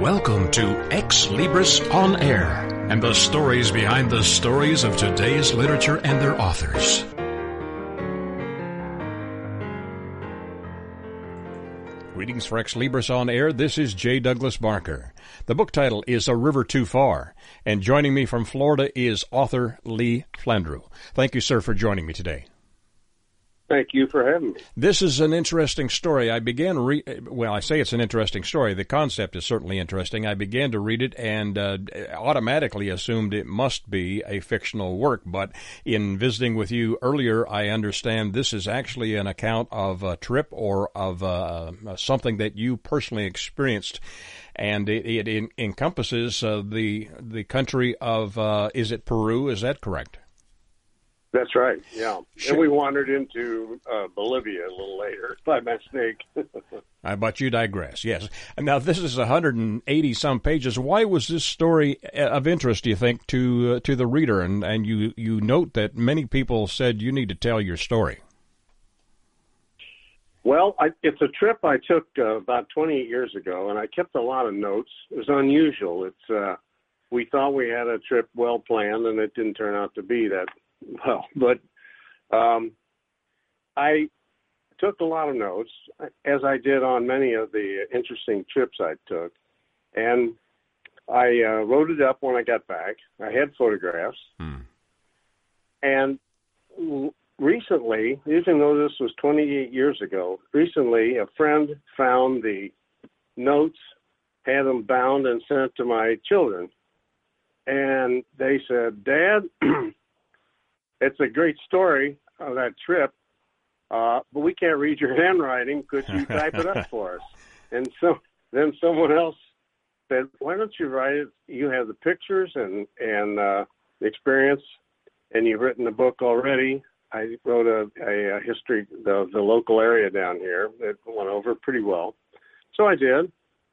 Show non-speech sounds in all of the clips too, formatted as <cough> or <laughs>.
Welcome to Ex Libris On Air and the stories behind the stories of today's literature and their authors. Greetings for Ex Libris On Air. This is J. Douglas Barker. The book title is A River Too Far, and joining me from Florida is author Lee Flandreau. Thank you, sir, for joining me today. Thank you for having me. This is an interesting story. I began re- well, I say it's an interesting story. The concept is certainly interesting. I began to read it and uh, automatically assumed it must be a fictional work. But in visiting with you earlier, I understand this is actually an account of a trip or of uh, something that you personally experienced, and it, it encompasses uh, the the country of uh, is it Peru? Is that correct? That's right. Yeah, sure. and we wandered into uh, Bolivia a little later <laughs> by mistake. <laughs> I but you digress. Yes. Now this is 180 some pages. Why was this story uh, of interest? Do you think to uh, to the reader? And and you you note that many people said you need to tell your story. Well, I, it's a trip I took uh, about 28 years ago, and I kept a lot of notes. It was unusual. It's uh, we thought we had a trip well planned, and it didn't turn out to be that well, <laughs> but um, I took a lot of notes, as I did on many of the interesting trips I took, and I uh, wrote it up when I got back. I had photographs, hmm. and recently, even though this was 28 years ago, recently a friend found the notes, had them bound, and sent to my children. And they said, Dad, <clears throat> it's a great story of that trip, uh, but we can't read your <laughs> handwriting. Could you type it up for us? <laughs> And so then someone else said, "Why don't you write it? You have the pictures and and uh, the experience, and you've written the book already." I wrote a, a, a history of the local area down here. It went over pretty well, so I did,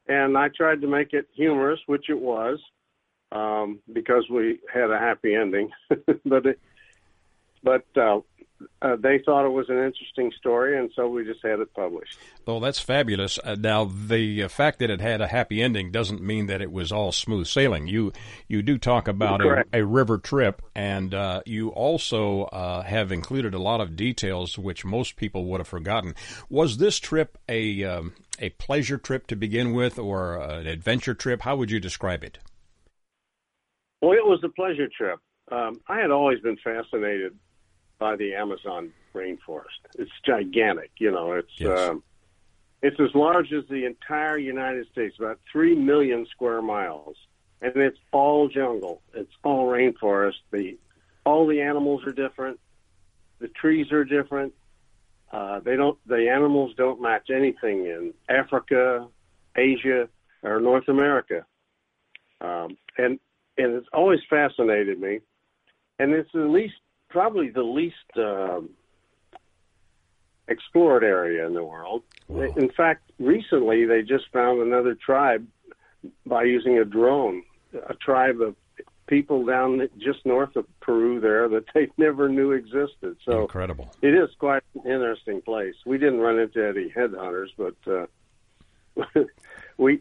and I tried to make it humorous, which it was, um, because we had a happy ending. <laughs> but it, but uh, uh, they thought it was an interesting story, and so we just had it published. Well, that's fabulous. Uh, now, the uh, fact that it had a happy ending doesn't mean that it was all smooth sailing. You you do talk about a, a, river trip, and uh, you also uh, have included a lot of details which most people would have forgotten. Was this trip a um, a pleasure trip to begin with, or an adventure trip? How would you describe it? Well, it was a pleasure trip. Um, I had always been fascinated by the Amazon rainforest. It's gigantic. You know, it's yes. um, it's as large as the entire United States, about three million square miles, and it's all jungle. It's all rainforest. The all the animals are different. The trees are different. Uh, they don't. The animals don't match anything in Africa, Asia, or North America. Um, and and it's always fascinated me. And it's the least probably the least um, explored area in the world. Wow. In fact, recently they just found another tribe by using a drone, a tribe of people down just north of Peru there that they <laughs> never knew existed. So incredible! It is quite an interesting place. We didn't run into any headhunters, but uh, <laughs> we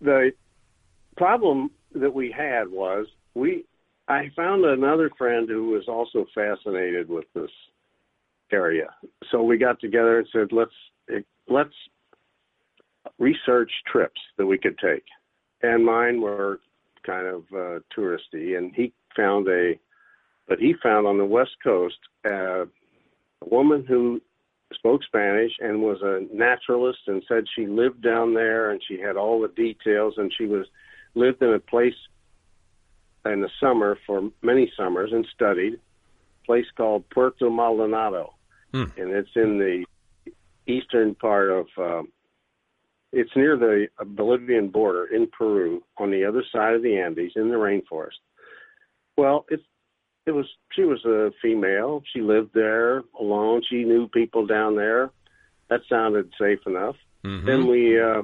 the problem that we had was we I found another friend who was also fascinated with this area. So we got together and said, let's let's research trips that we could take. And mine were kind of uh, touristy, and he found a, but he found on the west coast uh, a woman who spoke Spanish and was a naturalist, and said she lived down there and she had all the details, and she was lived in a place in the summer for many summers and studied a place called Puerto Maldonado, hmm. and it's in the eastern part of. Um, it's near the Bolivian border in Peru, on the other side of the Andes, in the rainforest. Well, it's it was she was a female. She lived there alone. She knew people down there. That sounded safe enough. Mm-hmm. Then we, uh,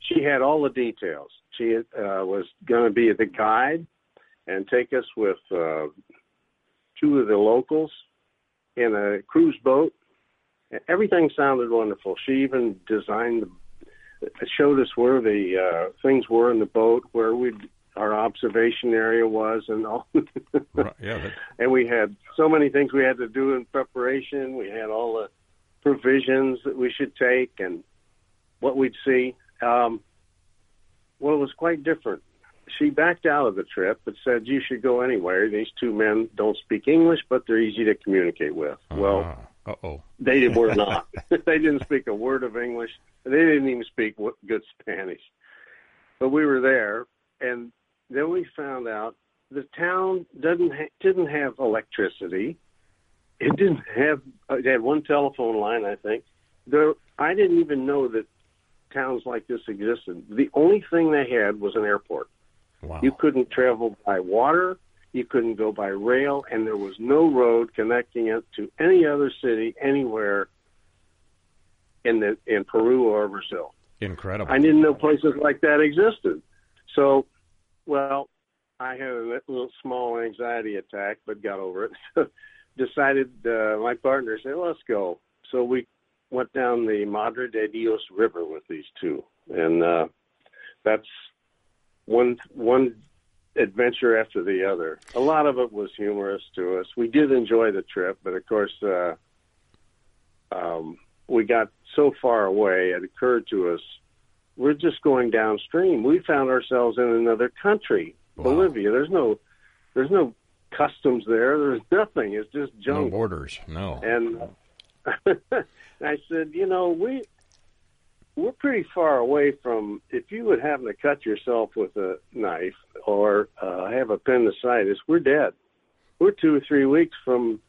she had all the details. She uh, was going to be the guide and take us with uh, two of the locals in a cruise boat. Everything sounded wonderful. She even designed the, showed us where the uh, things were in the boat, where we our observation area was, and all. <laughs> right, yeah, that... and we had so many things we had to do in preparation. We had all the provisions that we should take and what we'd see. Um, well, it was quite different. She backed out of the trip, but said you should go anywhere. These two men don't speak English, but they're easy to communicate with. Uh, well, uh-oh. they were not. <laughs> <laughs> they didn't speak a word of English. They didn't even speak good Spanish. But we were there, and then we found out the town doesn't ha- didn't have electricity. It didn't have. Uh, it had one telephone line, I think. There, I didn't even know that towns like this existed. The only thing they had was an airport. Wow. You couldn't travel by water. You couldn't go by rail, and there was no road connecting it to any other city anywhere in the in Peru or Brazil. Incredible. I didn't know places like that existed. So, well, I had a little small anxiety attack, but got over it. <laughs> Decided uh, my partner said, "Let's go." So we went down the Madre de Dios River with these two, and uh, that's one one adventure after the other. A lot of it was humorous to us. We did enjoy the trip, but of course, uh, um, we got so far away. It occurred to us we're just going downstream. We found ourselves in another country, wow. Bolivia. There's no there's no customs there. There's nothing. It's just jungle. No borders. No. And <laughs> I said, you know, we we're pretty far away from. If you would happen to cut yourself with a knife or uh, have appendicitis, we're dead. We're two or three weeks from.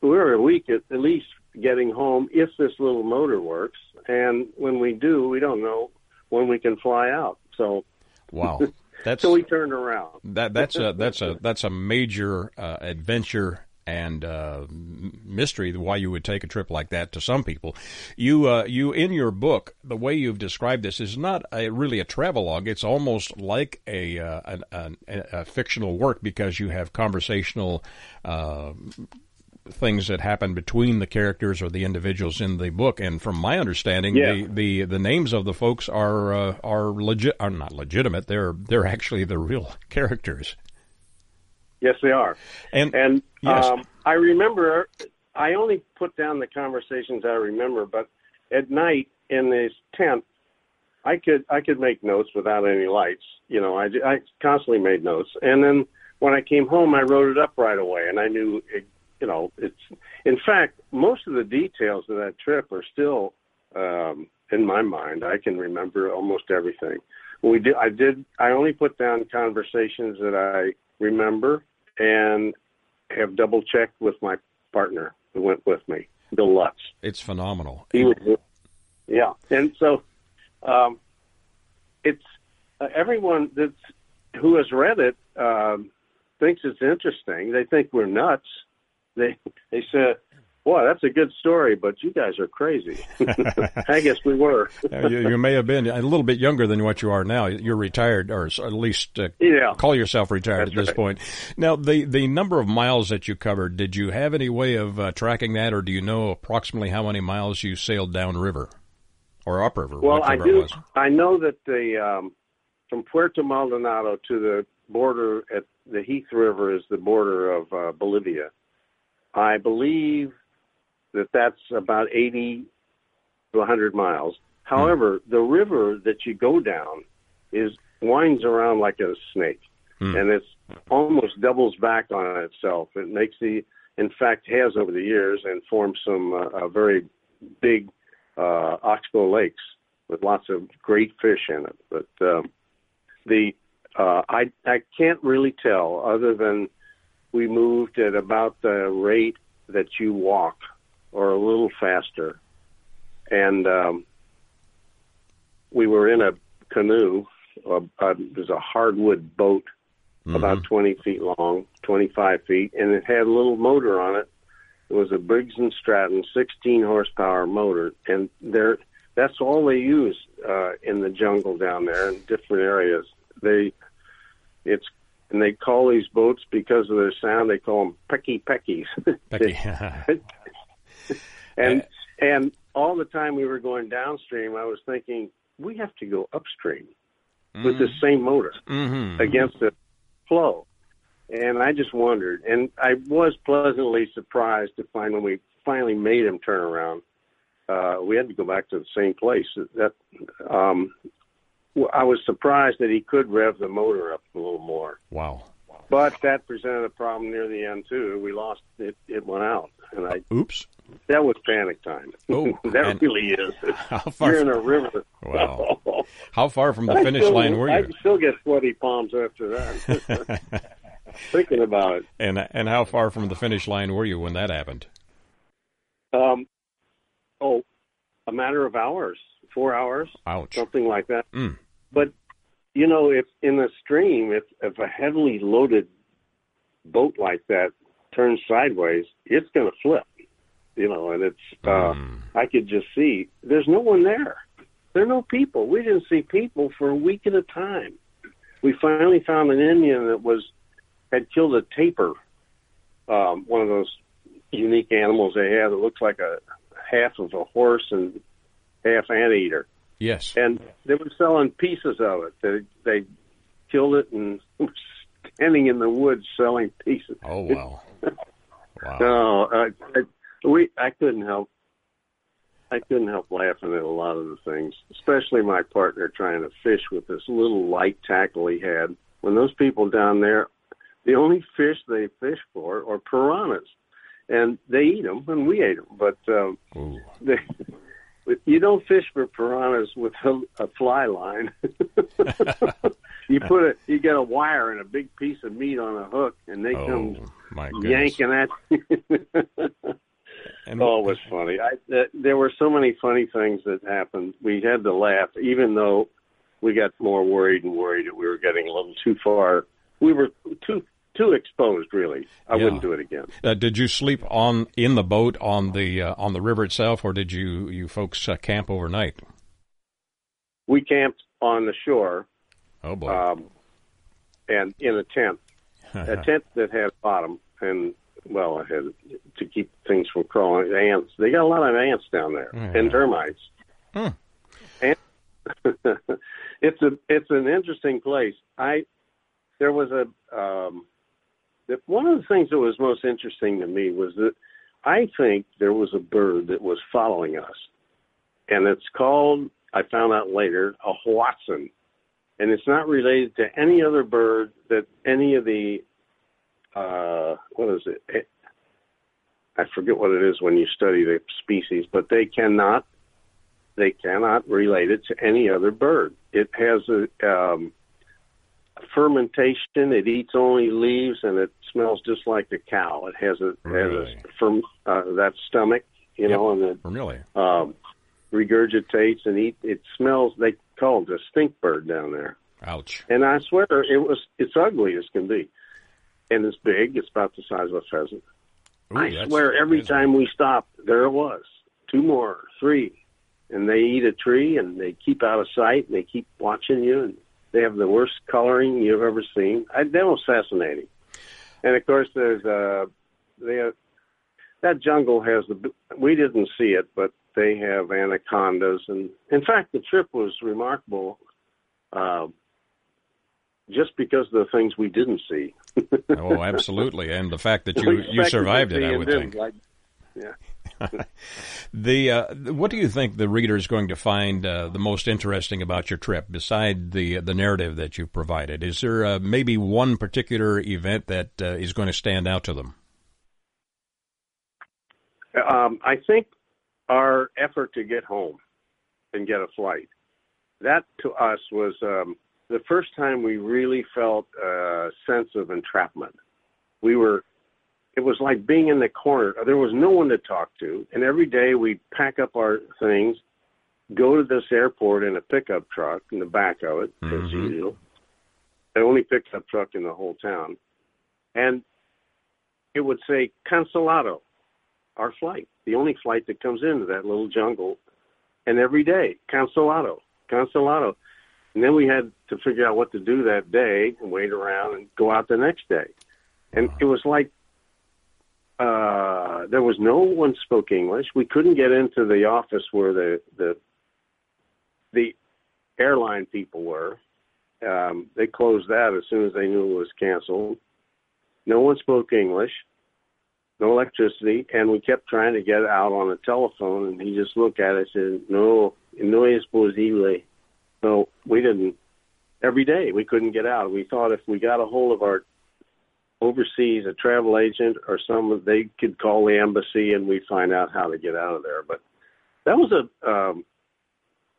We're a week at, at least getting home if this little motor works, and when we do, we don't know when we can fly out. So. Wow. <laughs> That's, so we turned around. That that's a that's a that's a major uh, adventure and uh, mystery why you would take a trip like that to some people. You uh, you in your book, the way you've described this is not a, really a travelogue. It's almost like a, uh, a, a, fictional work because you have conversational. Uh, things that happen between the characters or the individuals in the book, and from my understanding, yeah. the, the, the names of the folks are uh, are legit are not legitimate. They're they're actually the real <laughs> characters. Yes, they are. And and yes. um, I remember I only put down the conversations I remember, but at night in this tent, I could I could make notes without any lights. You know, I I constantly made notes, and then when I came home, I wrote it up right away, and I knew it. You know, it's in fact most of the details of that trip are still um, in my mind. I can remember almost everything. We did. I did. I only put down conversations that I remember and have double checked with my partner who went with me, Bill Lutz. It's phenomenal. He was, yeah, and so um, it's uh, everyone that's who has read it um, thinks it's interesting. They think we're nuts. They they said Boy, that's a good story, but you guys are crazy. <laughs> I guess we were. <laughs> you, you, may have been a little bit younger than what you are now. You're retired, or at least uh, yeah. call yourself retired that's at this right. point. Now, the the number of miles that you covered, did you have any way of uh, tracking that, or do you know approximately how many miles you sailed downriver or upriver? Well, I do. I know that the um, from Puerto Maldonado to the border at the Heath River is the border of uh, Bolivia. I believe that that's about 80 to 100 miles. However, the river that you go down is winds around like a snake, Hmm. and it's almost doubles back on itself. It makes the, in fact, has over the years and formed some uh, uh, very big uh, oxbow lakes with lots of great fish in it. But um, the uh, I I can't really tell other than we moved at about the rate that you walk or a little faster. And um, we were in a canoe. Uh, it was a hardwood boat, Mm-hmm. about 20 feet long, 25 feet, and it had a little motor on it. It was a Briggs and Stratton 16 horsepower motor, and there that's all they use uh, in the jungle down there in different areas. They it's and they call these boats because of their sound. They call them pecky peckies. Becky. <laughs> <laughs> <laughs> and Uh, and all the time we were going downstream, I was thinking we have to go upstream mm-hmm. with the same motor mm-hmm. against the flow. And I just wondered, and I was pleasantly surprised to find when we finally made him turn around, uh, we had to go back to the same place. That um, I was surprised that he could rev the motor up a little more. Wow. But that presented a problem near the end too. We lost it; it went out, and I. Oops. That was panic time. Oh, <laughs> that really is. <laughs> How far You're in a river. Wow. <laughs> how far from the I finish still, line were you? I still get sweaty palms after that. Thinking about it. And and how far from the finish line were you when that happened? Um, oh, a matter of hours, four hours, Ouch. something like that. Mm. But you know, if in a stream, if if a heavily loaded boat like that turns sideways, it's going to flip. You know, and it's uh, Mm. I could just see there's no one there. There are no people. We didn't see people for a week at a time. We finally found an Indian that was had killed a tapir, um, one of those unique animals they have that looks like a half of a horse and half anteater. Yes. And they were selling pieces of it. They they killed it and <laughs> were standing in the woods selling pieces. Oh <laughs> wow. Wow. No, I, I, we I couldn't help. I couldn't help laughing at a lot of the things, especially my partner trying to fish with this little light tackle he had. When those people down there, the only fish they fish for are piranhas, and they eat them, and we ate them. But um, Ooh. they, you don't fish for piranhas with a, a fly line. <laughs> you put a you get a wire and a big piece of meat on a hook, and they Oh come yanking at you. And <laughs> Oh, it was funny. I, th- there were so many funny things that happened. We had to laugh, even though we got more worried and worried that we were getting a little too far. We were too too exposed, really. I Yeah. wouldn't do it again. Uh, did you sleep on in the boat on the uh, on the river itself, or did you you folks uh, camp overnight? We camped on the shore Oh boy. um, and in a tent, <laughs> a tent that had a bottom, and well, I had to keep things from crawling. Ants. They got a lot of ants down there, Yeah. and termites. Hmm. And <laughs> it's a it's an interesting place. I there was a um, one of the things that was most interesting to me was that I think there was a bird that was following us, and it's called. I found out later a hoatzin, and it's not related to any other bird that any of the uh, what is it? it? I forget what it is when you study the species, but they cannot they cannot relate it to any other bird. It has a um, fermentation. It eats only leaves, and it smells just like a cow. It has a Really? has a firm uh, that stomach, you know, and it really? um, regurgitates and eat. It smells. They call it a stink bird down there. Ouch. And I swear it was it's ugly as can be, and it's big. It's about the size of a pheasant. Ooh, I swear every that's- time we stopped, there it was. Two more, three. And they eat a tree and they keep out of sight and they keep watching you and they have the worst coloring you've ever seen. I, that was fascinating. And of course, there's uh, they have, that jungle has the. We didn't see it, but they have anacondas and in fact, the trip was remarkable. Uh, just because of the things we didn't see. Oh, absolutely. And the fact that <laughs> you you survived it, I would think. Like, yeah. The uh, what do you think the reader is going to find uh, the most interesting about your trip, beside the the narrative that you've provided? Is there uh, maybe one particular event that uh, is going to stand out to them? Um, I think our effort to get home and get a flight, that to us was um, the first time we really felt a sense of entrapment. We were, it was like being in the corner. There was no one to talk to. And every day we'd pack up our things, go to this airport in a pickup truck in the back of it, as Mhm. usual. The only pickup truck in the whole town. And it would say Consolado, our flight, the only flight that comes into that little jungle. And every day, Consolado, Consolado. And then we had to figure out what to do that day and wait around and go out the next day. And it was like uh, there was no one spoke English. We couldn't get into the office where the the the airline people were. Um, they closed that as soon as they knew it was canceled. No one spoke English, no electricity, and we kept trying to get out on the telephone. And he just looked at us and said, "No, no es posible." So we didn't. Every day we couldn't get out. We thought if we got a hold of our overseas, a travel agent or someone, they could call the embassy and we'd find out how to get out of there. But that was a um,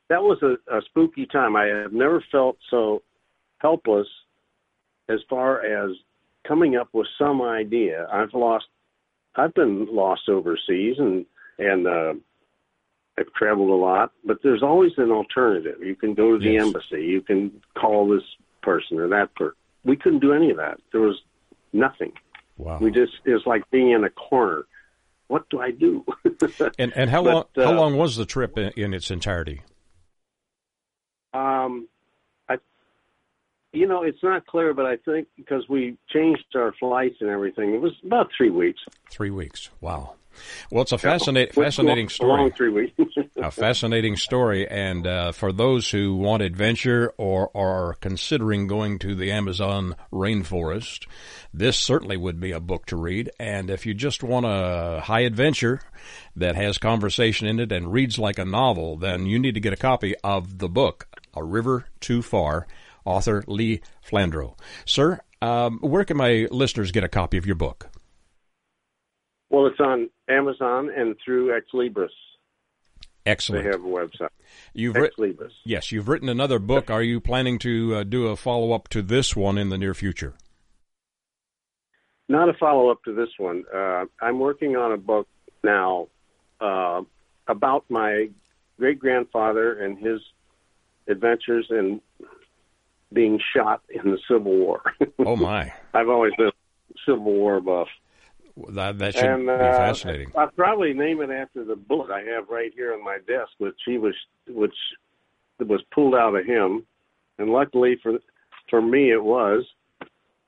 that was a, a spooky time. I have never felt so helpless as far as coming up with some idea. I've lost, I've been lost overseas and and uh, I've traveled a lot, but there's always an alternative. You can go to the yes. embassy. You can call this person or that person. We couldn't do any of that. There was nothing. Wow. We just it's like being in a corner. What do I do? <laughs> and and how but, long uh, how long was the trip in, in its entirety? Um, I, you know, it's not clear, but I think because we changed our flights and everything, it was about three weeks. Three weeks. Wow. Well, it's a fascinating, fascinating story. three weeks. <laughs> <laughs> a fascinating story, and uh, for those who want adventure or are considering going to the Amazon rainforest, this certainly would be a book to read. And if you just want a high adventure that has conversation in it and reads like a novel, then you need to get a copy of the book, A River Too Far, author Lee Flandreau. Sir, um, where can my listeners get a copy of your book? Well, it's on Amazon and through Ex Libris. Excellent. They have a website. You've Ex Libris. Yes, you've written another book. Are you planning to uh, do a follow up to this one in the near future? Not a follow up to this one. Uh, I'm working on a book now uh, about my great grandfather and his adventures in being shot in the Civil War. <laughs> oh my! I've always been a Civil War buff. That that should and, be uh, fascinating. I'll probably name it after the book I have right here on my desk, which he was which was pulled out of him, and luckily for for me it was.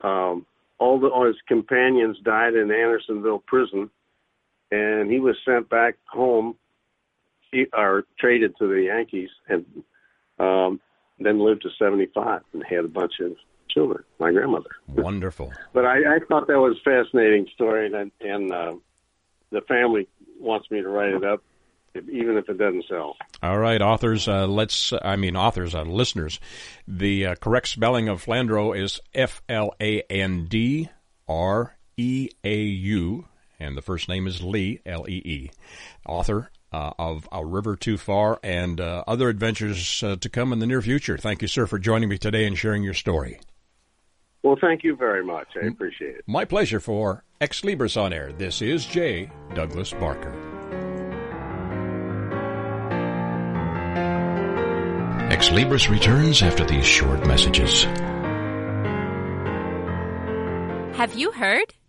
Um, all the all his companions died in Andersonville prison, and he was sent back home, he, or traded to the Yankees, and um, then lived to seventy five and had a bunch of children, my grandmother. Wonderful. <laughs> but I, I thought that was a fascinating story, and and uh, the family wants me to write it up, even if it doesn't sell. All right, authors. Uh, let's. I mean, authors. Uh, listeners. The uh, correct spelling of Flandreau is F L A N D R E A U, and the first name is Lee L E E. Author uh, of A River Too Far and uh, other adventures uh, to come in the near future. Thank you, sir, for joining me today and sharing your story. Well, thank you very much. I appreciate it. My pleasure for Ex Libris on Air. This is J. Douglas Barker. Ex Libris returns after these short messages. Have you heard?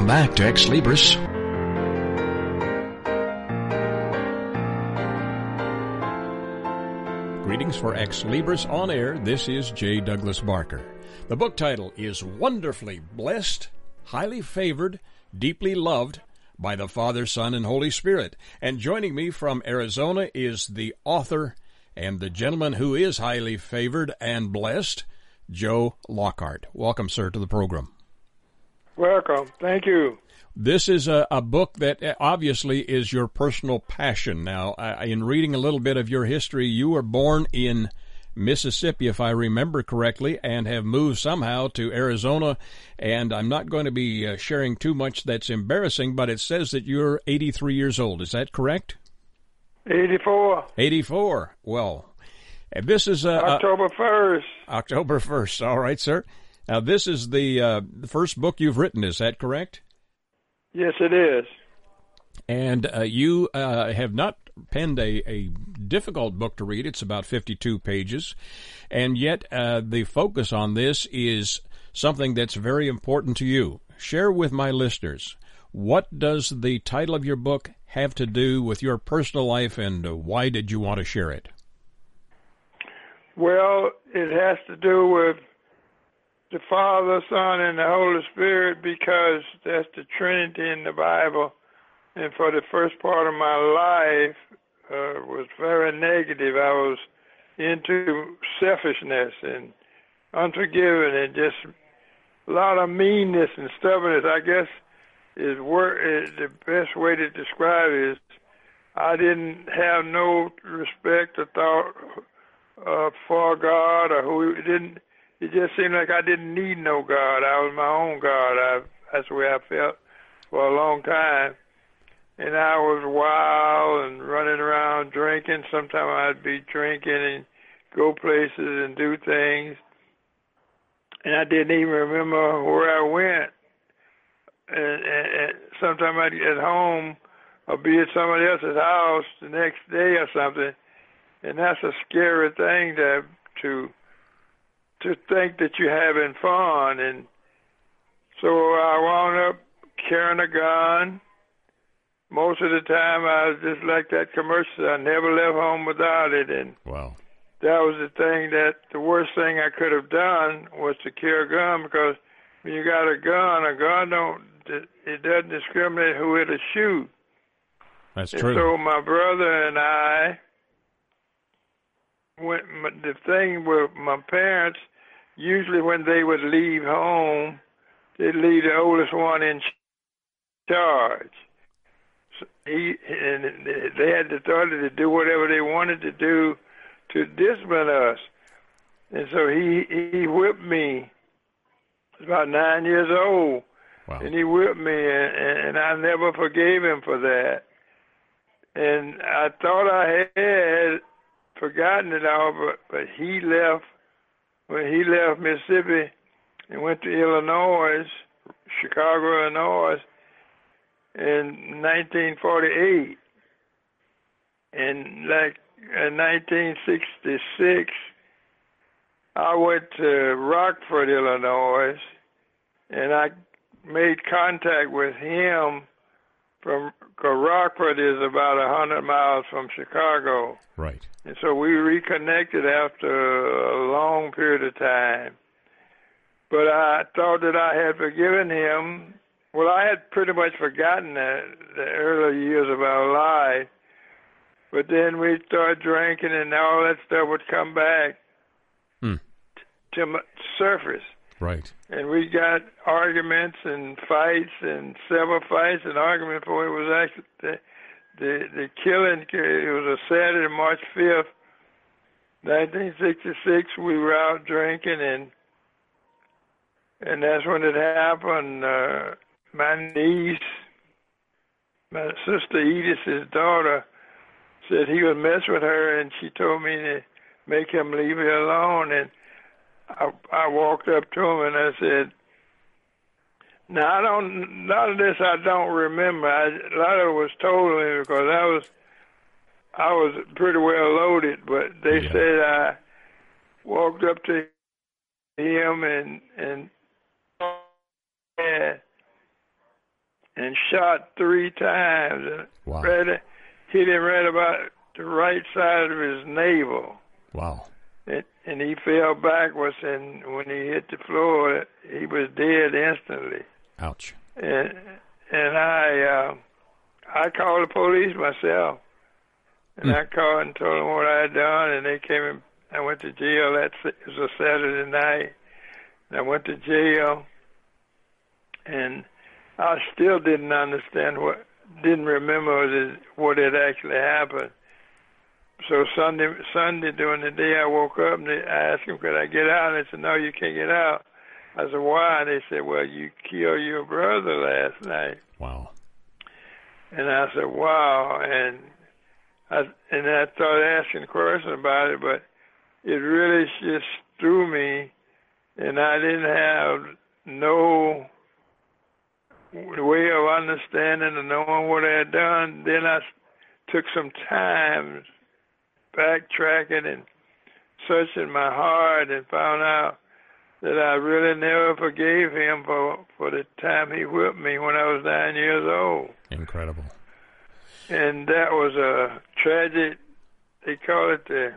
Welcome back to Ex Libris. Greetings for Ex Libris on air. This is J. Douglas Barker. The book title is Wonderfully Blessed, Highly Favored, Deeply Loved by the Father, Son, and Holy Spirit. And joining me from Arizona is the author, and the gentleman who is highly favored and blessed, Joe Lockhart. Welcome, sir, to the program. Welcome. Thank you. This is a, a book that uh, obviously is your personal passion. Now, uh, in reading a little bit of your history, you were born in Mississippi, if I remember correctly, and have moved somehow to Arizona. And I'm not going to be uh, sharing too much that's embarrassing, but it says that you're 83 years old. Is that correct? 84. 84. Well, this is uh, October 1st. October 1st. All right, sir. Now, this is the, uh, the first book you've written. Is that correct? Yes, it is. And uh, you uh, have not penned a, a difficult book to read. It's about 52 pages. And yet, uh, the focus on this is something that's very important to you. Share with my listeners what does the title of your book have to do with your personal life and why did you want to share it? Well, it has to do with the Father, Son, and the Holy Spirit because that's the Trinity in the Bible. And for the first part of my life, uh, was very negative. I was into selfishness and unforgiving and just a lot of meanness and stubbornness. I guess is word is the best way to describe it is I didn't have no respect or thought uh, for God or who didn't. It just seemed like I didn't need no God. I was my own God. I, that's the way I felt for a long time and I was wild and running around drinking. Sometimes I'd be drinking and go places and do things, and I didn't even remember where I went. And, and, and sometimes I'd get home or be at somebody else's house the next day or something, and that's a scary thing to to to think that you're having fun. And so I wound up carrying a gun most of the time I was just like that commercial. I never left home without it, and wow, that was the thing that the worst thing I could have done was to carry a gun because when you got a gun, a gun don't it doesn't discriminate who it'll shoot. That's and true. So my brother and I went. The thing with my parents, usually when they would leave home, they'd leave the oldest one in charge he and they had the authority to do whatever they wanted to do to discipline us. And so he he whipped me. I was about nine years old, wow. and he whipped me, and, and I never forgave him for that. And I thought I had forgotten it all, but but he left when he left Mississippi and went to Illinois, Chicago, Illinois in 1948. And like in 1966, I went to Rockford, Illinois, and I made contact with him from Rockford is about a hundred miles from Chicago. Right. And so we reconnected after a long period of time. But I thought that I had forgiven him well, I had pretty much forgotten the, the early years of our life, but then we started drinking, and all that stuff would come back hmm. to the surface. Right. And we got arguments and fights and several fights and arguments for it was actually the the, the killing. It was a Saturday, March fifth, nineteen sixty six. We were out drinking and and that's when it happened. Uh, my niece, my sister Edith's daughter, said he would mess with her, and she told me to make him leave her alone. And I, I walked up to him and I said, "Now I don't. A lot of this I don't remember. I, a lot of it was told to me because I was, I was pretty well loaded. But they Yeah. said I walked up to him and and." and shot three times. and Wow. Right, hit him right about the right side of his navel, Wow. And, and he fell backwards. And when he hit the floor, he was dead instantly. Ouch. And and I uh, I called the police myself, And I called and told them what I had done, and they came and I went to jail. That it was a Saturday night. And I went to jail, and I still didn't understand what, didn't remember the, what had actually happened. So Sunday, Sunday during the day, I woke up and they, I asked them, "Could I get out?" And they said, "No, you can't get out." I said, "Why?" And they said, "Well, you killed your brother last night." Wow. And I said, "Wow!" And I and I started asking questions about it, but it really just threw me, and I didn't have no way of understanding and knowing what I had done. Then I took some time backtracking and searching my heart and found out that I really never forgave him for for the time he whipped me when I was nine years old. Incredible. And that was a tragic. They call it the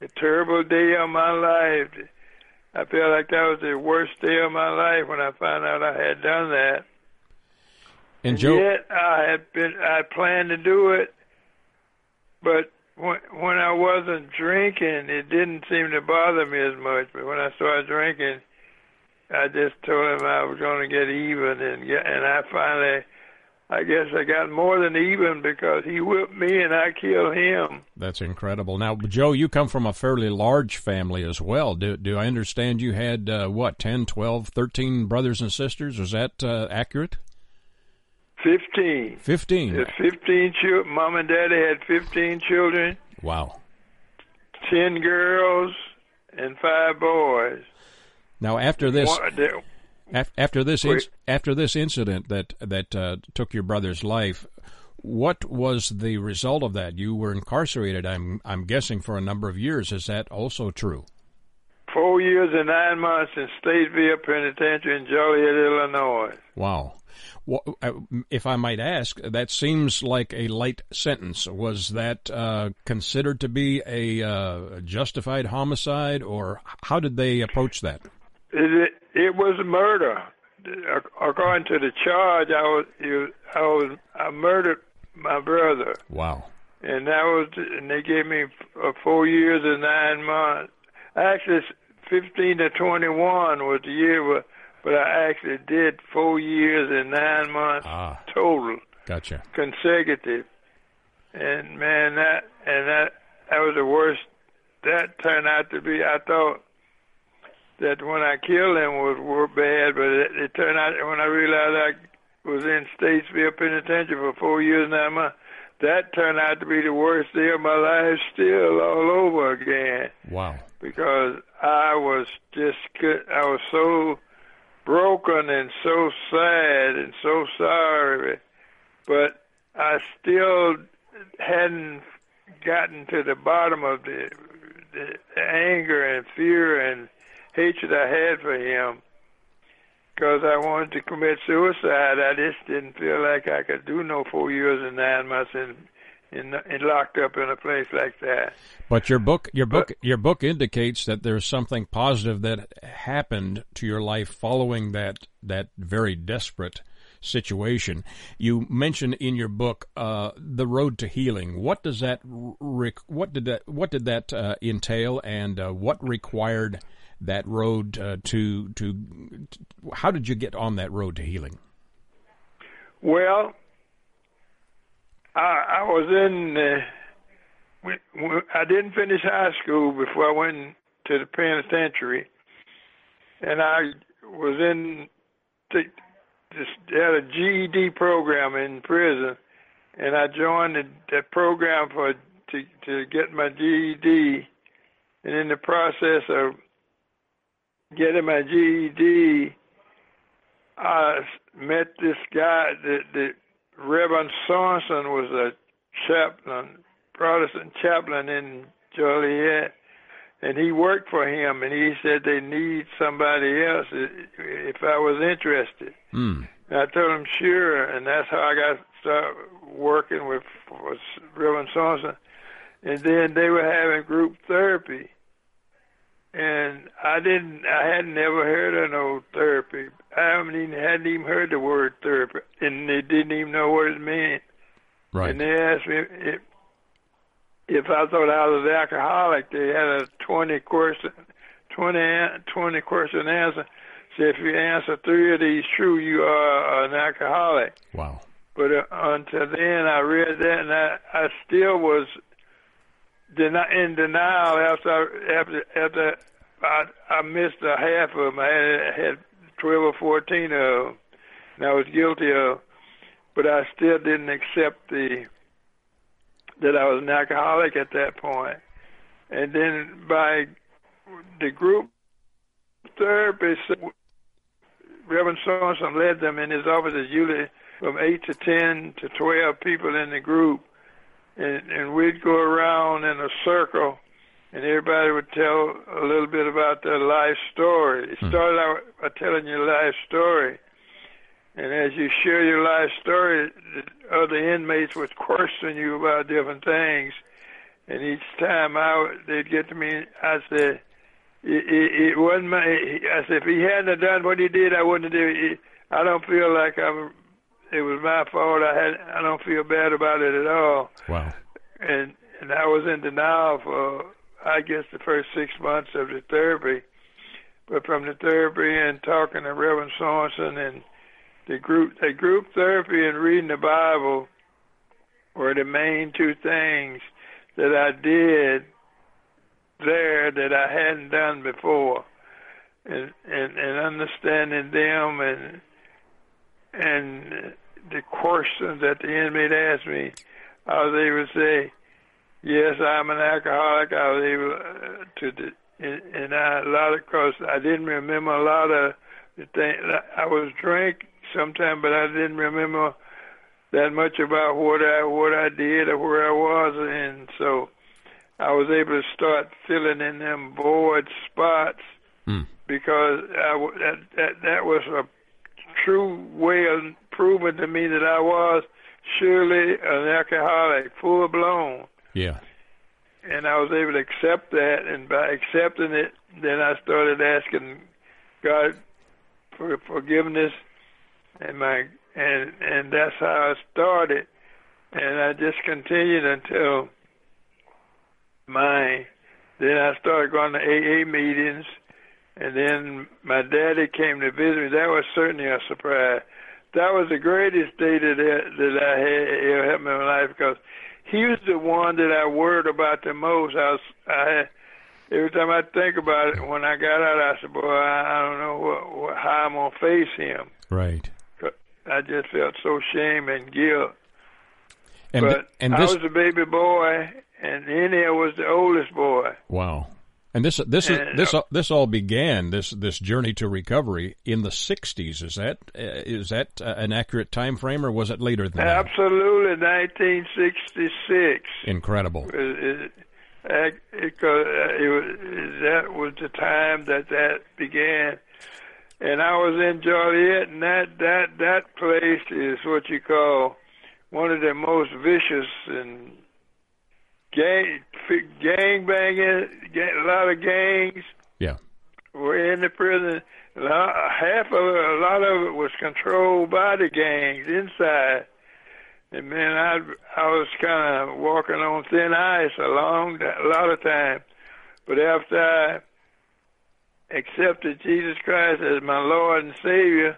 the terrible day of my life. I feel like that was the worst day of my life when I found out I had done that. And Joe, Yet I had been I planned to do it, but when I wasn't drinking, it didn't seem to bother me as much. But when I started drinking, I just told him I was going to get even, and get, and I finally, I guess I got more than even because he whipped me and I killed him. that's incredible. Now, Joe, you come from a fairly large family as well. Do do I understand you had uh, what 10, 12, 13 brothers and sisters? Is that uh, accurate? Fifteen. 15. There's fifteen children. Mom and Daddy had fifteen children, Wow. ten girls, and five boys. Now, after this, One- After this, Wait. after this incident that that uh, took your brother's life, what was the result of that? You were incarcerated. I'm I'm guessing for a number of years. Is that also true? Four years and nine months in Stateville Penitentiary in Joliet, Illinois. Wow. Uh, If I might ask, that seems like a light sentence. Was that uh, considered to be a uh, justified homicide, or how did they approach that? It, it was murder. According to the charge, I was, I was, I murdered my brother, Wow. and that was, and they gave me uh, four years and nine months. Actually, fifteen to twenty-one was the year, but, but I actually did four years and nine months Ah. total. Gotcha. consecutive. And man, that and that that was the worst. That turned out to be. I thought that when I killed him was were bad, but it, it turned out when I realized I was in Statesville Penitentiary for four years and nine months. That turned out to be the worst day of my life, still all over again Wow. because I was just. I was so broken and so sad and so sorry, but I still hadn't gotten to the bottom of the, the anger and fear and hatred I had for him. Because I wanted to commit suicide, I just didn't feel like I could do no four years and nine months in, in, in locked up in a place like that. But your book, your book, your book indicates that there's something positive that happened to your life following that that very desperate situation. You mention in your book uh, the road to healing. What does that re- what did that what did that uh, entail, and uh, what required that road uh, to to? How did you get on that road to healing? Well, I, I was in. Uh, I didn't finish high school before I went to the penitentiary, and I was in. The, this, had a GED program in prison, and I joined the, the program for to to get my GED, and in the process of getting my GED, I met this guy. that, the Reverend Sorensen was a chaplain, Protestant chaplain in Joliet, and he worked for him. And he said they need somebody else if I was interested. Hmm. And I told him sure, and that's how I got started working with, with Reverend Sorensen. And then they were having group therapy and I didn't. I hadn't never heard of no therapy. I haven't even hadn't even heard the word therapy, and they didn't even know what it meant. Right. And they asked me if if I thought I was an alcoholic, they had a 20 question, 20, 20 question answer. So if you answer three of these true, you are an alcoholic. Wow. But uh, until then, I read that, and I, I still was in denial after after after I, I missed a half of them. I had, had 12 or 14 of them, and I was guilty of. But I still didn't accept the that I was an alcoholic at that point. And then by the group therapy, Reverend Sorensen led them in his office. It's usually from eight to ten to twelve people in the group, and, and we'd go around in a circle, and everybody would tell a little bit about their life story. It hmm. started out by telling your life story, and as you share your life story, the other inmates would question you about different things. And each time I they'd get to me, I said, it, it, it wasn't my. I said, if he hadn't have done what he did, I wouldn't have did it. I don't feel like I'm. It was my fault. I had. I don't feel bad about it at all. Wow. And and I was in denial for, I guess, the first six months of the therapy. But from the therapy and talking to Reverend Sorensen and the group, the group therapy and reading the Bible were the main two things that I did there that I hadn't done before, and and, and understanding them and and the questions that the inmate asked me, I was able to say, yes, I'm an alcoholic. I was able uh, to, and, and I, a lot of, cause I didn't remember a lot of the things. I was drunk sometimes, but I didn't remember that much about what I what I did or where I was, and so I was able to start filling in them void spots Mm. because I, that that that was a true way of proving to me that I was surely an alcoholic, full blown, Yeah. and I was able to accept that, and by accepting it, then I started asking God for forgiveness, and my and and that's how I started, and I just continued until my then I started going to AA meetings, and then my daddy came to visit me. That was certainly a surprise. That was the greatest day that that I had ever in my life because he was the one that I worried about the most. I was I had, every time I think about it, when I got out, I said, "Boy, I, I don't know what, what, how I'm gonna face him." Right. I just felt so shame and guilt. And but and I this was the baby boy, and Enio was the oldest boy. wow. And this this is And, this uh, this all began this this journey to recovery in the 60s. Is that uh, that uh, an accurate time frame or was it later than that? Absolutely, 1966. Incredible. It, it, it, it, it was, that was the time that that began. And I was in Joliet, and that, that, that place is what you call one of the most vicious and gang, gang banging, a lot of gangs Yeah. were in the prison. Half of it, a lot of it was controlled by the gangs inside. And man, I I was kind of walking on thin ice a long, a lot of time. But after I accepted Jesus Christ as my Lord and Savior,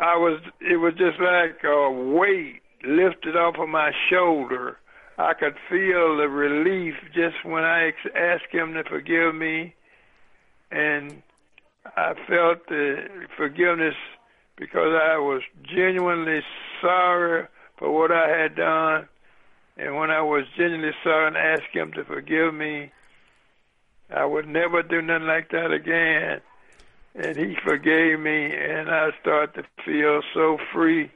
I was. It was just like a weight lifted off of my shoulder. I could feel the relief just when I ex- asked Him to forgive me, and I felt the forgiveness because I was genuinely sorry for what I had done. And when I was genuinely sorry and asked Him to forgive me, I would never do nothing like that again. And He forgave me, and I started to feel so free.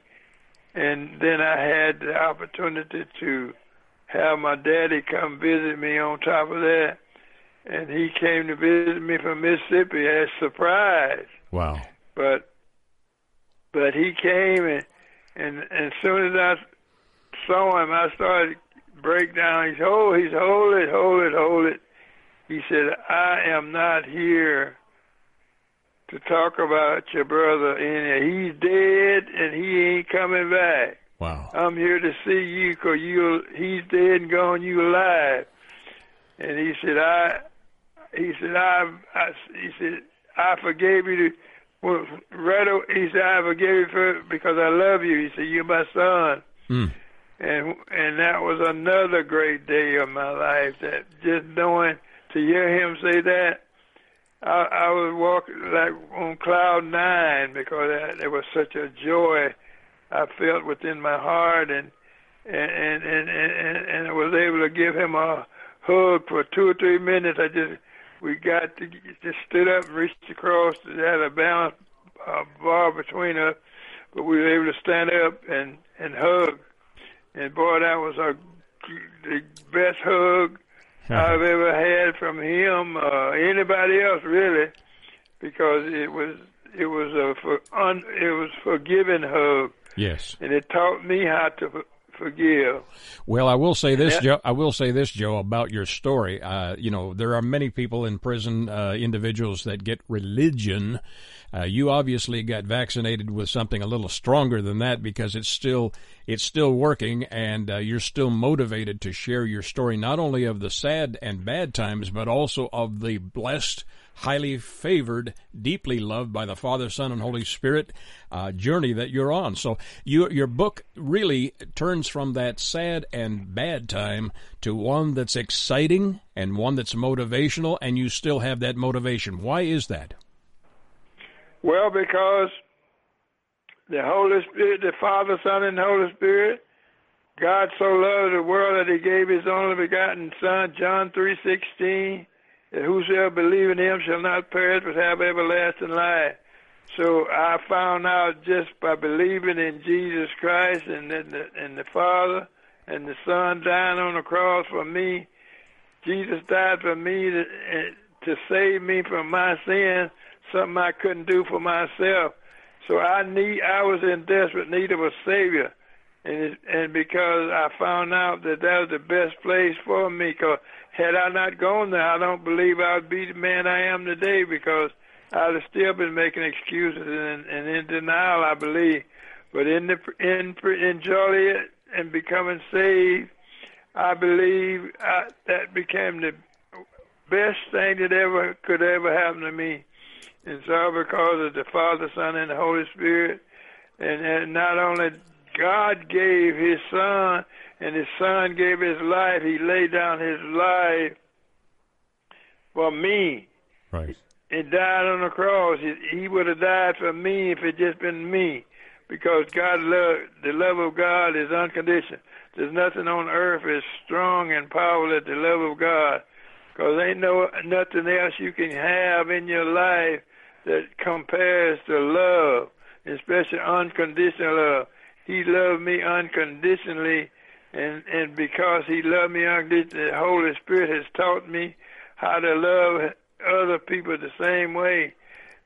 And then I had the opportunity to have my daddy come visit me on top of that. And he came to visit me from Mississippi as a surprise. Wow. But but he came and and, and as soon as I saw him, I started to break down. He's oh, he's hold it, hold it, hold it. He said, I am not here to talk about your brother. And he's dead, and he ain't coming back. Wow. I'm here to see you because you he's dead and gone, you alive. And he said, I, he said, I, I he said, I forgave you. To, well, right, away, he said, I forgave you for, because I love you. He said, you're my son. Mm. And and that was another great day of my life. That just knowing to hear him say that, I, I was walking like on cloud nine because it was such a joy I felt within my heart, and and and and and, and I was able to give him a hug for two or three minutes. I just we got to just stood up and reached across. Had a balance uh, bar between us, but we were able to stand up and and hug. And boy, that was a the best hug <laughs> I've ever had from him, uh, anybody else really, because it was it was a for, un, it was forgiving hug. Yes. And it taught me how to forgive. Well, I will say this, Joe. I will say this, Joe, about your story. Uh, you know, there are many people in prison, uh, individuals that get religion. Uh, you obviously got vaccinated with something a little stronger than that because it's still it's still working, and uh, you're still motivated to share your story not only of the sad and bad times, but also of the blessed highly favored, deeply loved by the Father, Son, and Holy Spirit uh, journey that you're on. So you, your book really turns from that sad and bad time to one that's exciting and one that's motivational, and you still have that motivation. Why is that? Well, because the Holy Spirit, the Father, Son, and Holy Spirit, God so loved the world that He gave His only begotten Son, John three sixteen whosoever believe in him shall not perish but have everlasting life. So I found out just by believing in Jesus Christ and in the, and the Father and the Son dying on the cross for me. Jesus died for me to, to save me from my sins, something I couldn't do for myself. So I need, I was in desperate need of a Savior, and it, and because I found out that that was the best place for me, because had I not gone there, I don't believe I would be the man I am today because I'd have still been making excuses and, and in denial, I believe. But in the in in it and becoming saved, I believe I, that became the best thing that ever could ever happen to me. And so because of the Father, Son, and the Holy Spirit, and, and not only God gave His Son and his son gave his life. He laid down his life for me. Right. He died on the cross. He, he would have died for me if it just been me, because God love the love of God is unconditional. There's nothing on earth as strong and powerful as the love of God, because ain't no nothing else you can have in your life that compares to love, especially unconditional love. He loved me unconditionally and and because He loved me the Holy Spirit has taught me how to love other people the same way.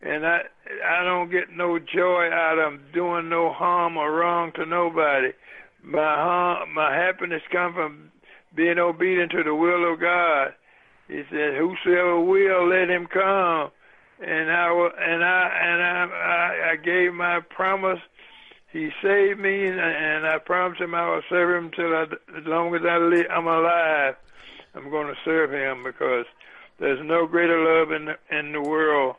And I I don't get no joy out of doing no harm or wrong to nobody. My harm, my happiness comes from being obedient to the will of God. He said, "Whosoever will, let him come." And I and I and I I, I gave my promise he saved me, and, I promised him I will serve him till I, as long as I live, I'm alive. I'm going to serve him because there's no greater love in the, in the world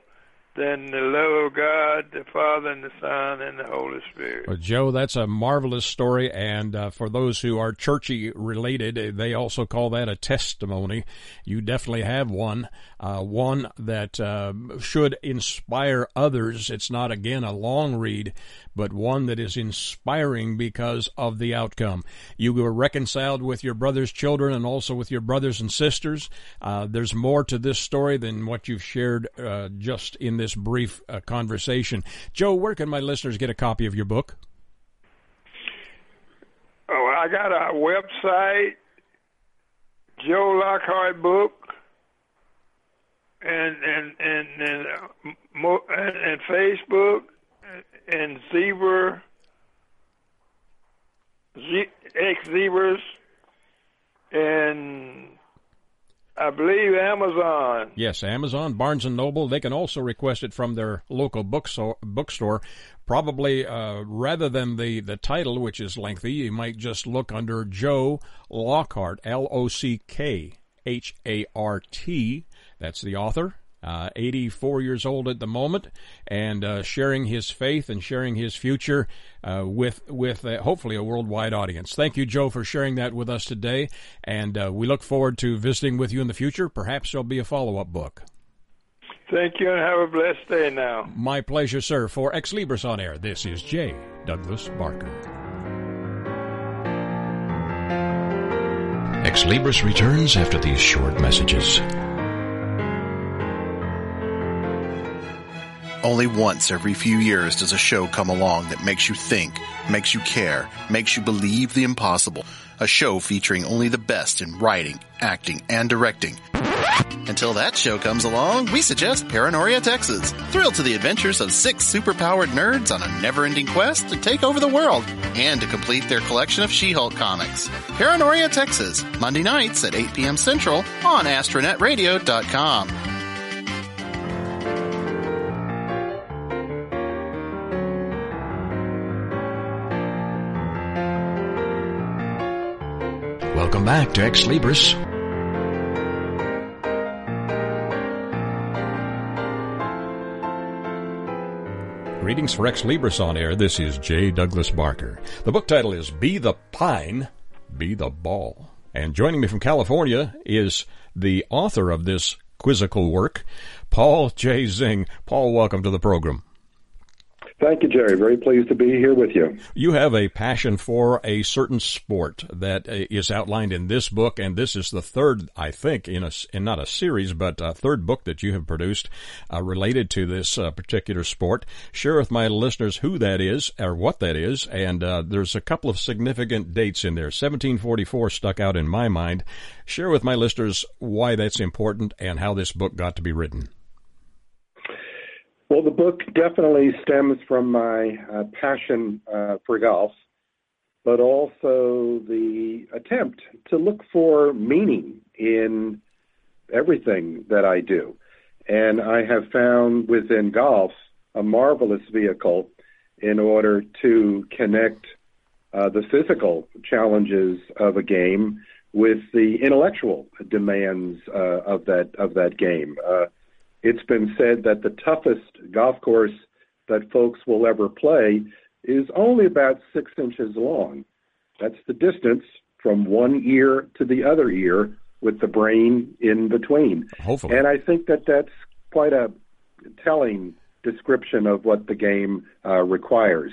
than the love of God, the Father, and the Son, and the Holy Spirit. Well, Joe, that's a marvelous story. And uh, for those who are churchy related, they also call that a testimony. You definitely have one, uh, one that uh, should inspire others. It's not, again, a long read, but one that is inspiring because of the outcome. You were reconciled with your brother's children and also with your brothers and sisters. Uh, there's more to this story than what you've shared uh, just in this brief uh, conversation. Joe, where can my listeners get a copy of your book? Oh, I got a website, Joe Lockhart Book, and and and and, uh, and Facebook and zebra, z- X zebras, and I believe Amazon. Yes, Amazon, Barnes and Noble. They can also request it from their local bookstore. bookstore. Probably uh, rather than the, the title, which is lengthy, you might just look under Joe Lockhart, L O C K H A R T. That's the author uh, 84 years old at the moment, and uh, sharing his faith and sharing his future uh, with with uh, hopefully a worldwide audience. Thank you, Joe, for sharing that with us today, and uh, we look forward to visiting with you in the future. Perhaps there'll be a follow up book. Thank you, and have a blessed day now. My pleasure, sir. For Ex Libris on Air, this is J. Douglas Barker. Ex Libris returns after these short messages. Only once every few years does a show come along that makes you think, makes you care, makes you believe the impossible. A show featuring only the best in writing, acting, and directing. Until that show comes along, we suggest Paranoria Texas. Thrilled to the adventures of six superpowered nerds on a never-ending quest to take over the world and to complete their collection of She-Hulk comics. Paranoria Texas, Monday nights at 8 p.m. Central on AstronetRadio.com. Welcome back to Ex Libris. Greetings for Ex Libris on air. This is J. Douglas Barker. The book title is Be the Pine, Be the Ball. And joining me from California is the author of this quizzical work, Paul J. Zingg. Paul, welcome to the program. Thank you, Jerry. Very pleased to be here with you. You have a passion for a certain sport that uh, outlined in this book, and this is the third, I think, in a in not a series, but a third book that you have produced uh, related to this uh, particular sport. Share with my listeners who that is or what that is, and uh, there's a couple of significant dates in there. 1744 stuck out in my mind. Share with my listeners why that's important and how this book got to be written. Well, the book definitely stems from my uh, passion uh, for golf, but also the attempt to look for meaning in everything that I do. And I have found within golf a marvelous vehicle in order to connect uh, the physical challenges of a game with the intellectual demands uh, of that of that game. It's been said that the toughest golf course that folks will ever play is only about six inches long. That's the distance from one ear to the other ear with the brain in between. Hopefully. And I think that that's quite a telling description of what the game uh, requires.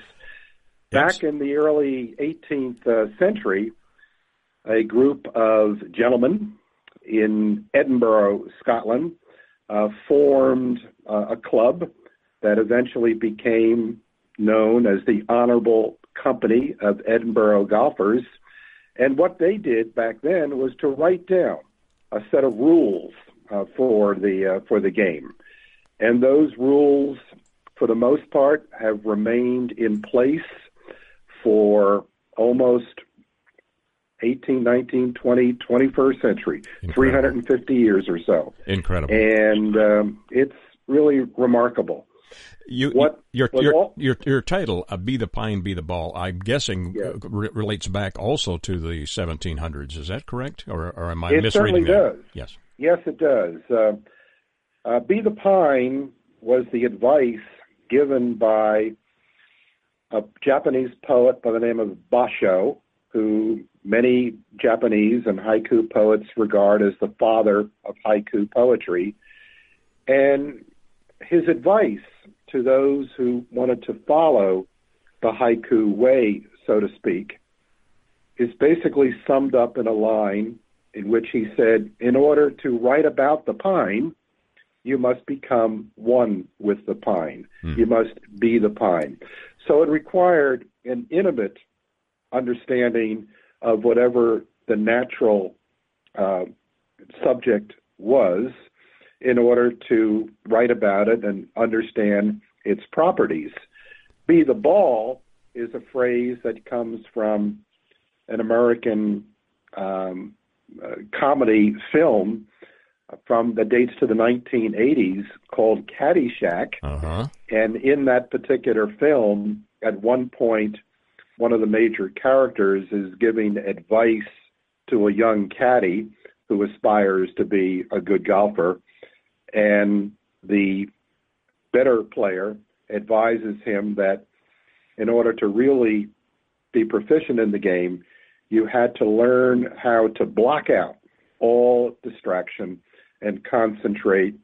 Yes. Back in the early 18th uh, century, a group of gentlemen in Edinburgh, Scotland, uh, formed uh, a club that eventually became known as the Honorable Company of Edinburgh Golfers. And what they did back then was to write down a set of rules uh, for the uh, for the game, and those rules, for the most part, have remained in place for almost 18, 19, 20, 21st century, Incredible. 350 years or so. Incredible. And um, it's really remarkable. You, what, your, your, your, your title, uh, Be the Pine, Be the Ball, I'm guessing yeah. re- relates back also to the 1700s. Is that correct? Or, or am I it misreading that? Does. Yes. Yes, it does. Uh, uh, Be the Pine was the advice given by a Japanese poet by the name of Basho, who many Japanese and haiku poets regard as the father of haiku poetry. And his advice to those who wanted to follow the haiku way, so to speak, is basically summed up in a line in which he said, In order to write about the pine, you must become one with the pine. Mm. You must be the pine. So it required an intimate understanding of whatever the natural uh, subject was in order to write about it and understand its properties. Be the ball is a phrase that comes from an American um, uh, comedy film from the dates to the 1980s called Caddyshack. Uh-huh. And in that particular film, at one point, one of the major characters is giving advice to a young caddy who aspires to be a good golfer. And the better player advises him that in order to really be proficient in the game, you had to learn how to block out all distraction and concentrate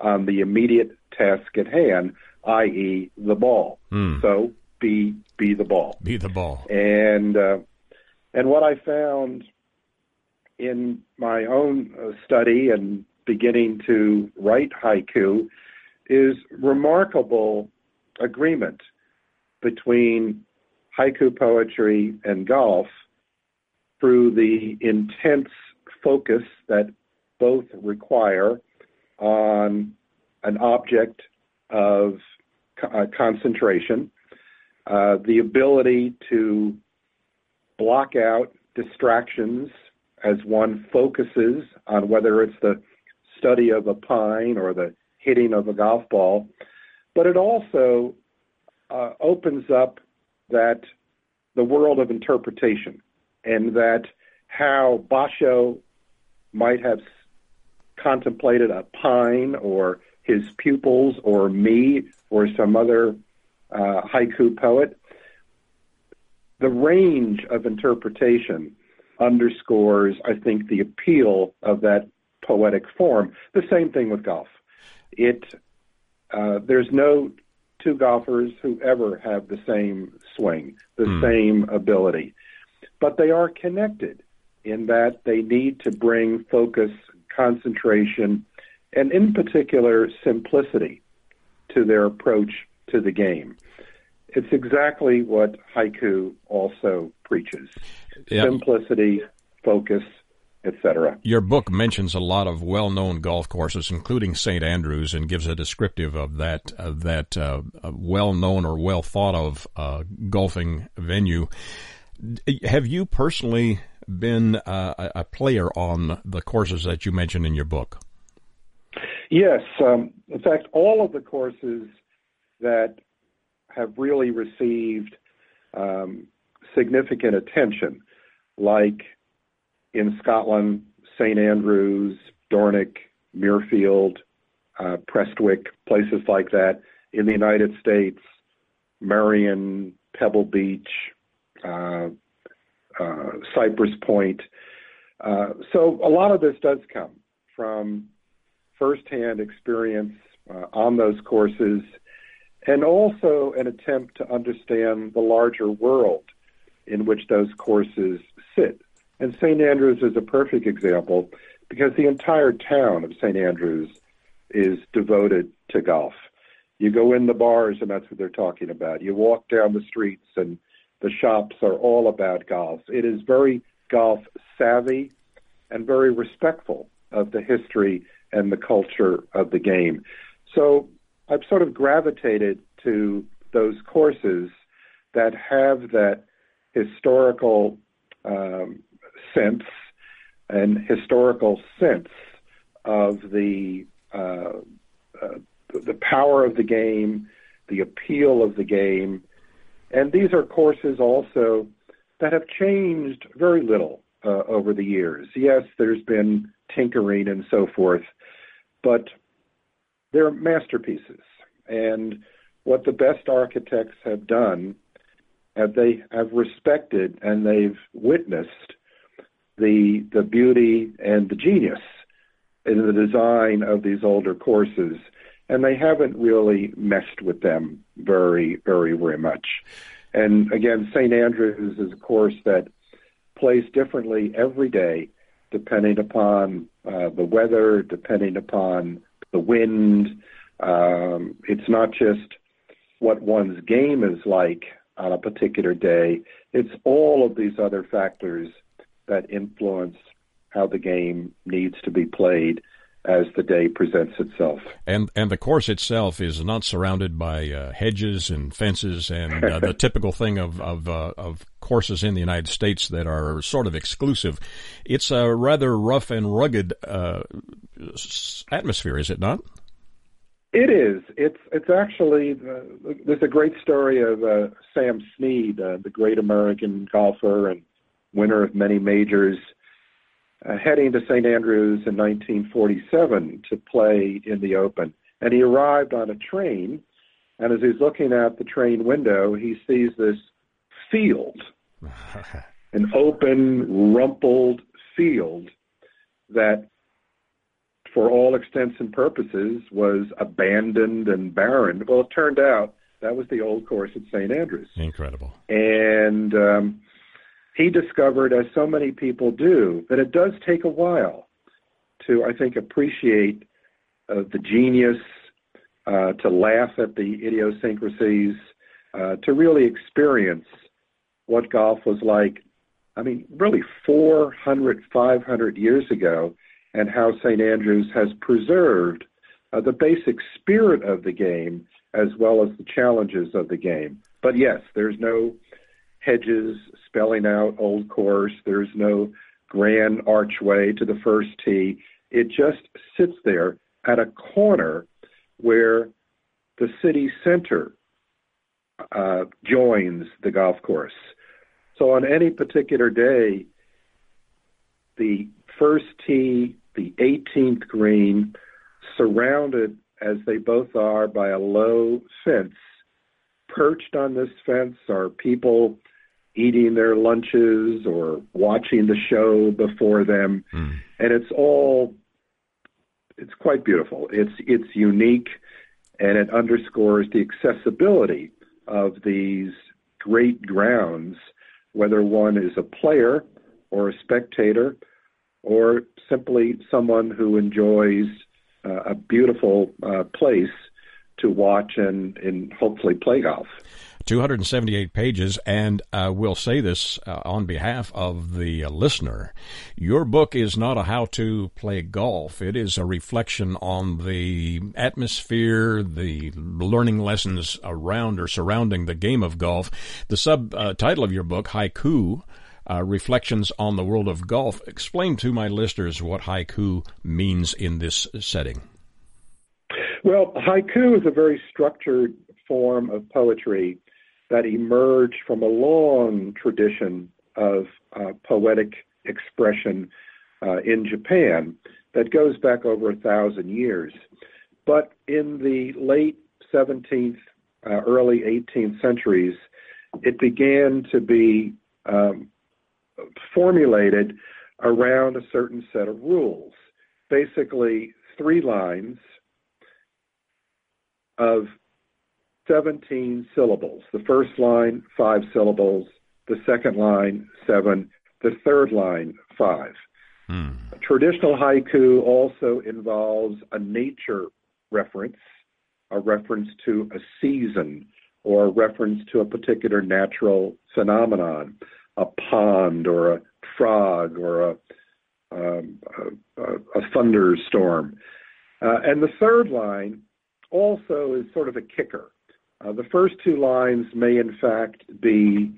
on the immediate task at hand, i.e., the ball. Mm. So be be the ball. Be the ball. And uh, and what I found in my own uh, study and beginning to write haiku is remarkable agreement between haiku poetry and golf through the intense focus that both require on an object of uh, concentration, the ability to block out distractions as one focuses on whether it's the study of a pine or the hitting of a golf ball, but it also uh, opens up that the world of interpretation and that how Basho might have contemplated a pine or his pupils or me or some other uh, haiku poet. The range of interpretation underscores, I think, the appeal of that poetic form. The same thing with golf. It uh, there's no two golfers who ever have the same swing, the Hmm. same ability, but they are connected in that they need to bring focus, concentration, and in particular simplicity to their approach to the game. It's exactly what haiku also preaches Yeah. simplicity, focus, etc. Your book mentions a lot of well-known golf courses, including St. Andrews, and gives a descriptive of that of that uh, well-known or well thought of uh, golfing venue. Have you personally been uh, a a player on the courses that you mentioned in your book? Yes, um, in fact, all of the courses that have really received um, significant attention, like in Scotland, St Andrews, Dornoch, Muirfield, uh, Prestwick, places like that. In the United States, Merion, Pebble Beach, uh, uh, Cypress Point. Uh, so a lot of this does come from firsthand experience uh, on those courses and also an attempt to understand the larger world in which those courses sit. And St. Andrews is a perfect example because the entire town of St. Andrews is devoted to golf. You go in the bars and that's what they're talking about. You walk down the streets and the shops are all about golf. It is very golf savvy and very respectful of the history and the culture of the game. So I've sort of gravitated to those courses that have that historical um, sense and historical sense of the uh, uh, the power of the game, the appeal of the game, and these are courses also that have changed very little uh, over the years. Yes, there's been tinkering and so forth, but they're masterpieces. And what the best architects have done, have they have respected and they've witnessed the the beauty and the genius in the design of these older courses, and they haven't really messed with them very, very, very much. And again, St. Andrews is a course that plays differently every day, depending upon uh, the weather, depending upon the wind. Um, it's not just what one's game is like on a particular day. It's all of these other factors that influence how the game needs to be played as the day presents itself. And and the course itself is not surrounded by uh, hedges and fences and uh, the <laughs> typical thing of of, uh, of courses in the United States that are sort of exclusive. It's a rather rough and rugged uh, atmosphere, is it not? It is. It's it's actually uh, there's a great story of uh, Sam Snead, the great American golfer and winner of many majors uh, heading to St. Andrews in 1947 to play in the Open. And he arrived on a train, and as he's looking out the train window, he sees this field, <laughs> an open, rumpled field that, for all extents and purposes, was abandoned and barren. Well, it turned out that was the old course at St. Andrews. Incredible. And um, he discovered, as so many people do, that it does take a while to, I think, appreciate uh, the genius, uh, to laugh at the idiosyncrasies, uh, to really experience what golf was like. I mean, really 400, 500 years ago, and how St. Andrews has preserved uh, the basic spirit of the game as well as the challenges of the game. But yes, there's no hedges spelling out Old Course. There's no grand archway to the first tee. It just sits there at a corner where the city center uh, joins the golf course. So on any particular day, the first tee, the 18th green, surrounded as they both are by a low fence. Perched on this fence are people eating their lunches or watching the show before them, mm. and it's all it's quite beautiful. It's it's unique, and it underscores the accessibility of these great grounds, whether one is a player or a spectator, or simply someone who enjoys uh, a beautiful uh, place to watch and, and hopefully play golf. 278 pages, and uh, we'll say this uh, on behalf of the uh, listener. Your book is not a how to play golf. It is a reflection on the atmosphere, the learning lessons around or surrounding the game of golf. The subtitle of your book, Haiku, uh, reflections on the world of golf. Explain to my listeners what haiku means in this setting. Well, haiku is a very structured form of poetry that emerged from a long tradition of uh, poetic expression uh, in Japan that goes back over a thousand years. But in the late 17th, uh, early 18th centuries, it began to be um, formulated around a certain set of rules. Basically, three lines of 17 syllables. The first line, five syllables. The second line, seven. The third line, five. Hmm. Traditional haiku also involves a nature reference, a reference to a season, or a reference to a particular natural phenomenon, a pond or a frog or a, um, a, a, thunderstorm. Uh, and the third line also is sort of a kicker. Uh, the first two lines may, in fact, be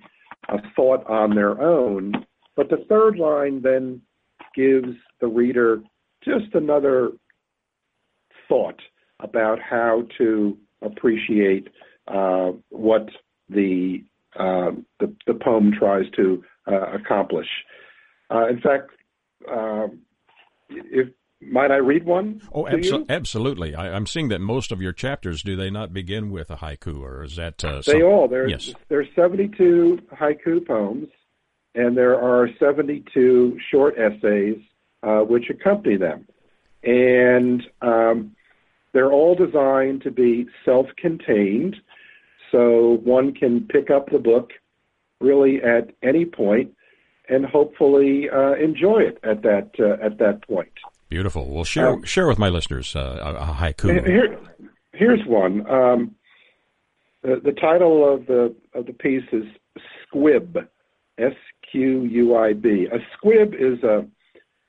a thought on their own, but the third line then gives the reader just another thought about how to appreciate uh, what the, uh, the, the poem tries to uh, accomplish. Uh, in fact, um, if might I read one? Oh, abso- absolutely. I, am seeing that most of your chapters do they not begin with a haiku, or is that uh, they all? There's yes. there's 72 haiku poems, and there are 72 short essays uh, which accompany them, and um, they're all designed to be self-contained, so one can pick up the book really at any point and hopefully uh, enjoy it at that uh, at that point. Beautiful. Well, share um, share with my listeners uh, a, haiku. Here, here's one. Um, the, the, title of the of the piece is Squib, S Q U I B. A squib is a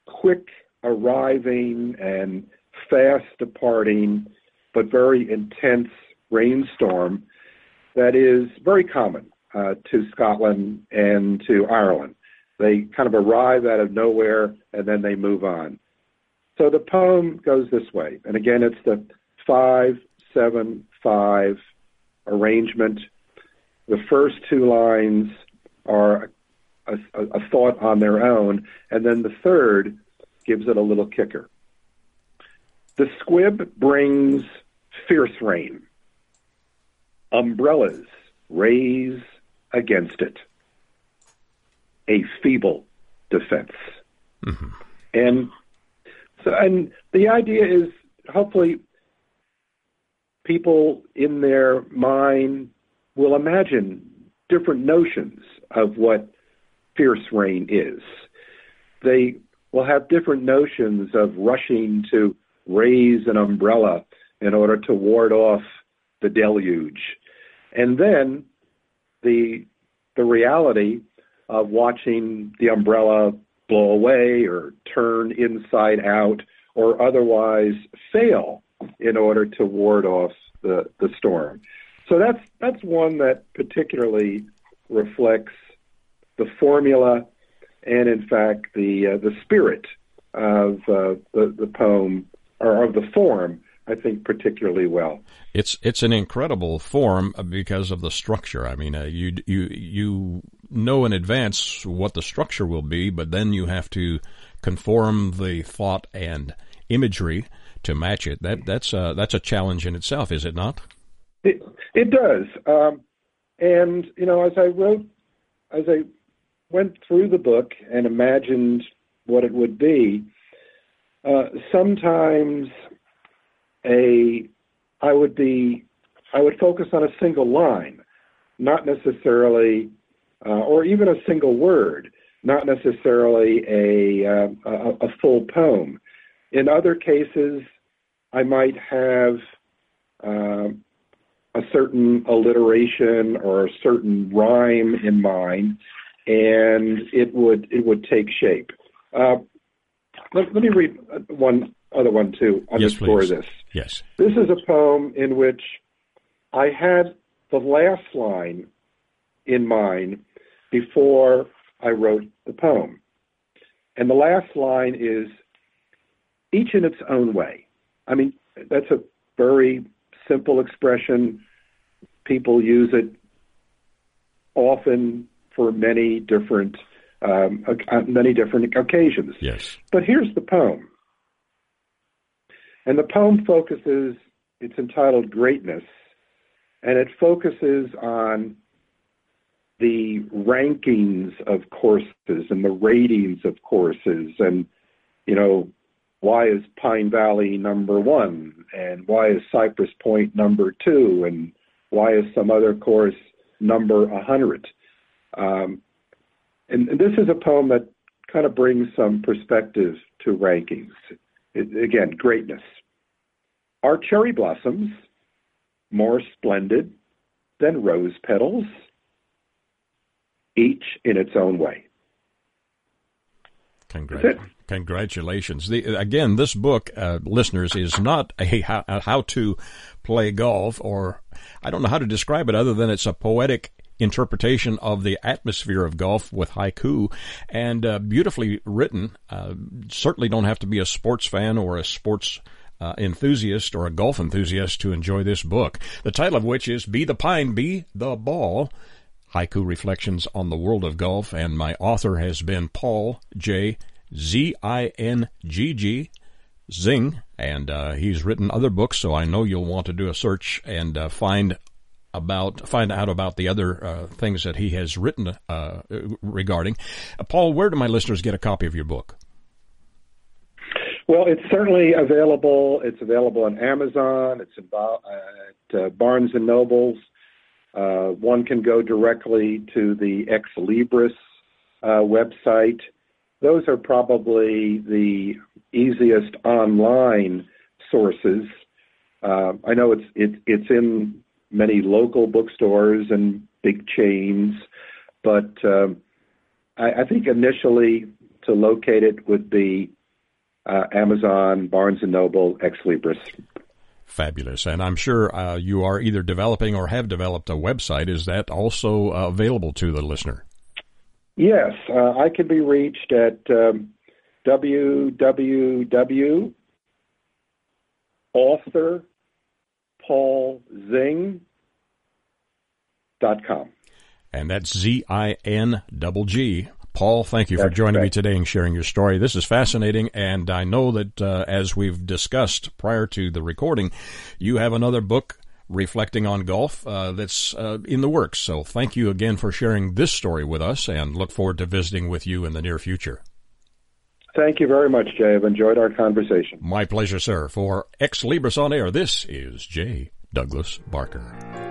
quick arriving and fast departing but very intense rainstorm that is very common uh, to Scotland and to Ireland. They kind of arrive out of nowhere and then they move on. So the poem goes this way, and again, it's the five, seven, five arrangement. The first two lines are a, a, a thought on their own, and then the third gives it a little kicker. The squib brings fierce rain. Umbrellas raise against it. A feeble defense. Mm-hmm. And so, and the idea is hopefully people in their mind will imagine different notions of what fierce rain is. They will have different notions of rushing to raise an umbrella in order to ward off the deluge. And then the the reality of watching the umbrella blow away or turn inside out or otherwise fail in order to ward off the, the storm. So that's that's one that particularly reflects the formula and in fact the uh, the spirit of uh, the the poem or of the form I think particularly well. It's it's an incredible form because of the structure. I mean, uh, you you you know in advance what the structure will be, but then you have to conform the thought and imagery to match it. That that's a, that's a challenge in itself, is it not? It it does. Um, and you know, as I wrote, as I went through the book and imagined what it would be, uh, sometimes I would be I would focus on a single line, not necessarily, uh, or even a single word, not necessarily a, uh, a, full poem. In other cases, I might have uh, a certain alliteration or a certain rhyme in mind, and it would it would take shape. Uh, let, me read one other one to underscore yes, this. Yes. This is a poem in which I had the last line in mind before I wrote the poem. And the last line is each in its own way. I mean, that's a very simple expression. People use it often for many different um, uh, many different occasions. Yes. But here's the poem. And the poem focuses, it's entitled Greatness, and it focuses on the rankings of courses and the ratings of courses and, you know, why is Pine Valley number one and why is Cypress Point number two and why is some other course number a hundred? Um, and, and, this is a poem that kind of brings some perspective to rankings. It, again, greatness. Are cherry blossoms more splendid than rose petals? Each in its own way. congratulations. The, again, this book, uh, listeners, is not a how, a how to play golf or I don't know how to describe it other than it's a poetic interpretation of the atmosphere of golf with haiku and uh, beautifully written. Uh, certainly don't have to be a sports fan or a sports uh, enthusiast or a golf enthusiast to enjoy this book, the title of which is Be the Pine, Be the Ball. Haiku Reflections on the World of Golf, and my author has been Paul J. Z I N G G Zingg, and uh, he's written other books, so I know you'll want to do a search and uh, find about find out about the other uh, things that he has written uh, regarding. Uh, Paul, where do my listeners get a copy of your book? Well, it's certainly available. It's available on Amazon. It's at uh, Barnes and Nobles. Uh, one can go directly to the Ex Libris uh, website. Those are probably the easiest online sources. Uh, I know it's it, it's in many local bookstores and big chains, but um, I, I think initially to locate it would be uh, Amazon, Barnes and Noble, Ex Libris. Fabulous. And I'm sure uh, you are either developing or have developed a website. Is that also uh, available to the listener? Yes, uh, I can be reached at um, www.authorpaulzingg.com. And that's Z I N double G Paul, thank you That's for joining correct. me today and sharing your story. This is fascinating, and I know that uh, as we've discussed prior to the recording, you have another book reflecting on golf uh, that's uh, in the works. So thank you again for sharing this story with us, and look forward to visiting with you in the near future. Thank you very much, Jay. I've enjoyed our conversation. My pleasure, sir. For Ex Libris on Air, this is J. Douglas Barker.